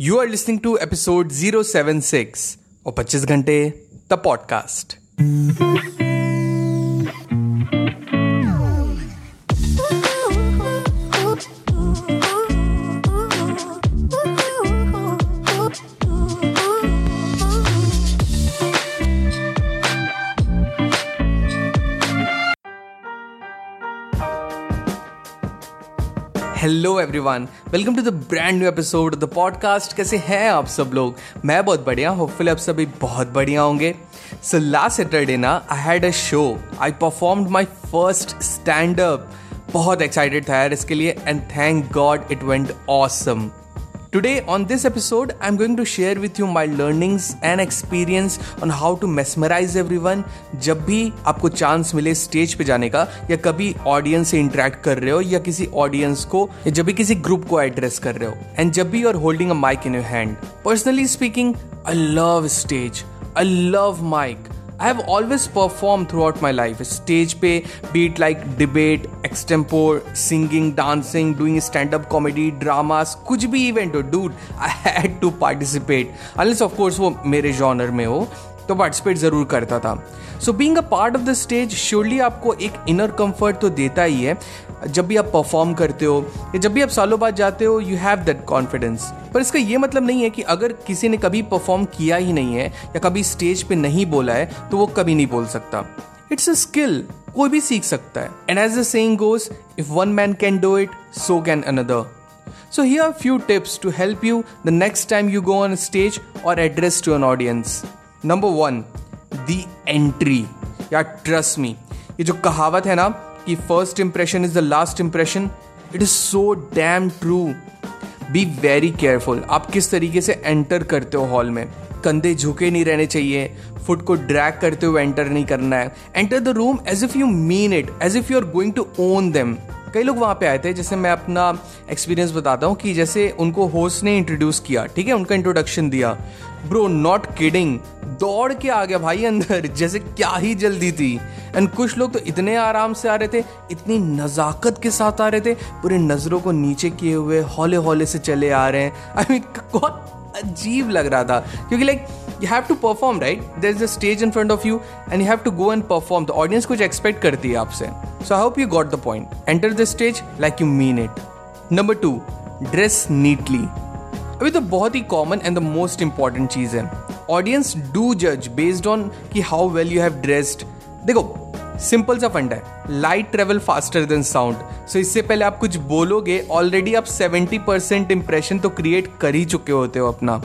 You are listening to episode 076 और 25 घंटे the podcast hello everyone welcome to the brand new episode the podcast कैसे हैं आप सब लोग? मैं बहुत बढ़िया होपफुली आप सभी बहुत बढ़िया होंगे। सो लास्ट सैटरडे ना I had a show I performed my first stand up बहुत एक्साइटेड था यार इसके लिए and thank God it went awesome Today, on this episode, I'm going to share with you my learnings and experience on how to mesmerize everyone जब भी आपको chance मिले stage पे जाने का या कभी ऑडियंस से इंटरेक्ट कर रहे हो या किसी ऑडियंस को या जब भी किसी ग्रुप को एड्रेस कर रहे हो एंड जब भी you are holding a mic in your hand personally speaking I love stage I love mic I have always performed throughout my life. Stage पे be it like debate, singing dancing dancing, stand up comedy dramas, कुछ भी event हो, dude, I had to participate. Unless of course वो मेरे genre में हो तो participate ज़रूर करता था. So being a part of the stage surely आपको एक इनर कंफर्ट तो देता ही है जब भी आप परफॉर्म करते हो या जब भी आप सालों बाद जाते हो यू हैव दैट कॉन्फिडेंस पर इसका ये मतलब नहीं है कि अगर किसी ने कभी परफॉर्म किया ही नहीं है या कभी स्टेज पे नहीं बोला है तो वो कभी नहीं बोल सकता. इट्स अ स्किल कोई भी सीख सकता है। And as the saying goes if one man can do it so can another are a few tips to help you the next time you go on a stage or address to an audience. Number one the entry या trust me ये जो कहावत है ना, कि first impression is the last impression it is so damn true be very careful आप किस तरीके से एंटर करते हो हॉल में? कंधे झुके नहीं रहने चाहिए फुट को ड्रैग करते हुए एंटर नहीं करना है। Enter the room as if you mean it as if you are going to own them कई लोग वहाँ पे आए थे, जैसे मैं अपना एक्सपीरियंस बताता हूँ कि जैसे उनको होस्ट ने इंट्रोड्यूस किया, ठीक है, उनका इंट्रोडक्शन दिया। ब्रो नॉट किडिंग दौड़ के आ गया भाई अंदर, जैसे क्या ही जल्दी थी। एंड कुछ लोग तो इतने आराम से आ रहे थे, इतनी नज़ाकत के साथ आ रहे थे, पूरे नज़रों को नीचे किए हुए हौले हौले से चले आ रहे हैं। आई मीन अजीब लग रहा था। क्योंकि like you have to perform right there is a stage in front of you and you have to go and perform the audience कुछ एक्सपेक्ट करती है आपसे। So I hope you got the point enter the stage like you mean it number two dress neatly अभी तो बहुत ही common and the most important चीज़ है। Audience do जज based on कि how well you have dressed देखो simple सा fund है। Light travel faster than sound so इससे पहले आप कुछ बोलोगे ऑलरेडी आप 70 परसेंट इंप्रेशन तो क्रिएट कर ही चुके होते हो अपना।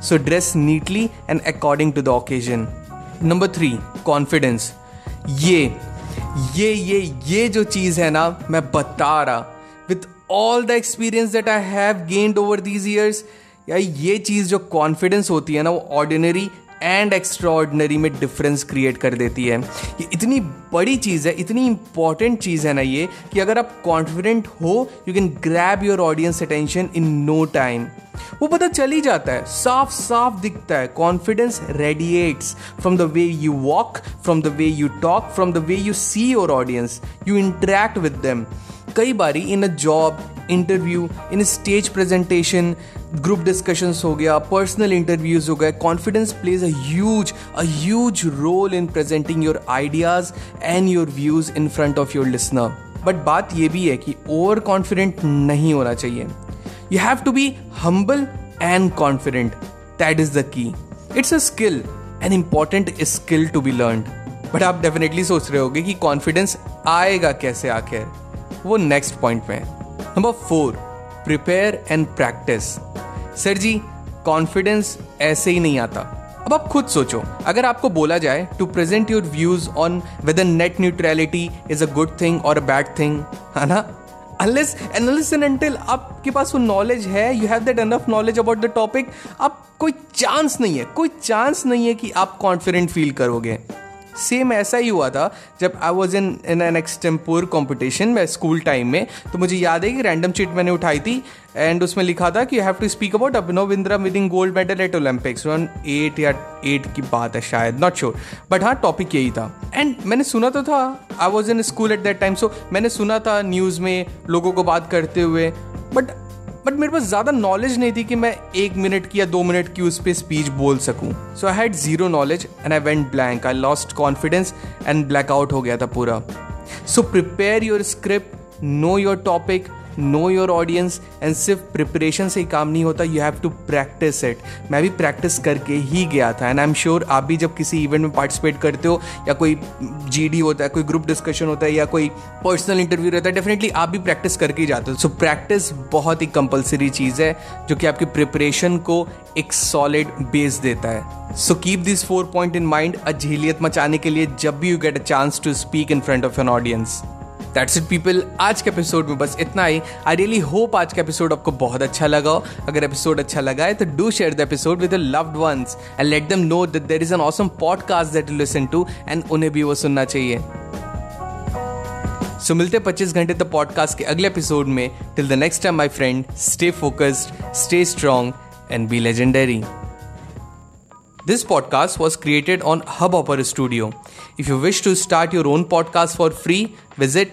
So dress neatly and according to the occasion number three confidence ये ये ये ये जो चीज़ है ना, मैं बता रहा। With all the experience that I have gained over these years या ये चीज़ जो कॉन्फिडेंस होती है ना, वो ऑर्डिनरी एंड एक्स्ट्रा ऑर्डिनरी में डिफरेंस क्रिएट कर देती है। ये इतनी बड़ी चीज़ है, इतनी इंपॉर्टेंट चीज़ है ना ये, कि अगर आप कॉन्फिडेंट हो you can grab your audience attention in no time वो पता चल ही जाता है, साफ़ साफ़ दिखता है confidence radiates from the way you walk from the way you talk from the way you see your audience you interact with them कई बारी in a job interview in stage presentation group discussions हो गया personal interviews हो गए confidence plays a huge a huge role in presenting your ideas and your views in front of your listener but बात यह भी है कि over confident नहीं होना चाहिए। You have to be humble and confident that is the key it's a skill an important skill to be learn but आप definitely सोच रहे होगे कि कॉन्फिडेंस आएगा कैसे आखिर? वो नेक्स्ट पॉइंट में number four prepare and practise sir ji confidence ऐसे ही नहीं आता। अब आप खुद सोचो, अगर आपको बोला जाए to present your views on whether net neutrality is a good thing or a bad thing है ना? अनलेस एनालिस एंड आपके पास वो नॉलेज है you have that enough knowledge about the topic आप कोई चांस नहीं है, कोई चांस नहीं है कि आप कॉन्फिडेंट फील करोगे। सेम ऐसा ही हुआ था, जब I was in in an extempore competition मैं स्कूल टाइम में तो मुझे याद है कि रैंडम चीट मैंने उठाई थी एंड उसमें लिखा था कि you have to speak about Abhinav Bindra winning gold medal at Olympics one eight या एट की बात है शायद नॉट श्योर बट हाँ टॉपिक यही था. एंड मैंने सुना तो था I was in school at that time so मैंने सुना था न्यूज़ में लोगों को बात करते हुए बट बट मेरे पास ज़्यादा नॉलेज नहीं थी कि मैं एक मिनट की या दो मिनट की उस पर स्पीच बोल सकूँ। So I had zero knowledge and I went blank I lost confidence and blackout हो गया था पूरा। So prepare your script know your topic know your audience and सिर्फ़ प्रिपरेशन से ही काम नहीं होता you have to practise it मैं भी प्रैक्टिस करके ही गया था एंड आई एम श्योर आप भी जब किसी इवेंट में पार्टिसिपेट करते हो, या कोई GD होता है, कोई ग्रुप डिस्कशन होता है, या कोई पर्सनल इंटरव्यू रहता है डेफिनेटली आप भी प्रैक्टिस करके ही जाते हो. सो प्रैक्टिस बहुत ही कंपलसरी चीज़ है, जो कि आपकी प्रिपरेशन को एक सॉलिड बेस देता है. So keep this four point in mind अझेलियत मचाने के लिए जब भी you get a chance to speak in front of an audience that's it people आज के एपिसोड में बस इतना ही। आई रियली होप आज का एपिसोड आपको बहुत अच्छा लगा हो। अगर एपिसोड अच्छा लगा है तो do share the episode with loved ones and let them know that there is an awesome podcast that you listen to and उन्हें भी वो सुनना चाहिए। सो मिलते 25 घंटे द पॉडकास्ट के अगले एपिसोड में। Till the next time my friend stay focused stay strong and be legendary This podcast was created on Hubhopper Studio. If you wish to start your own podcast for free, visit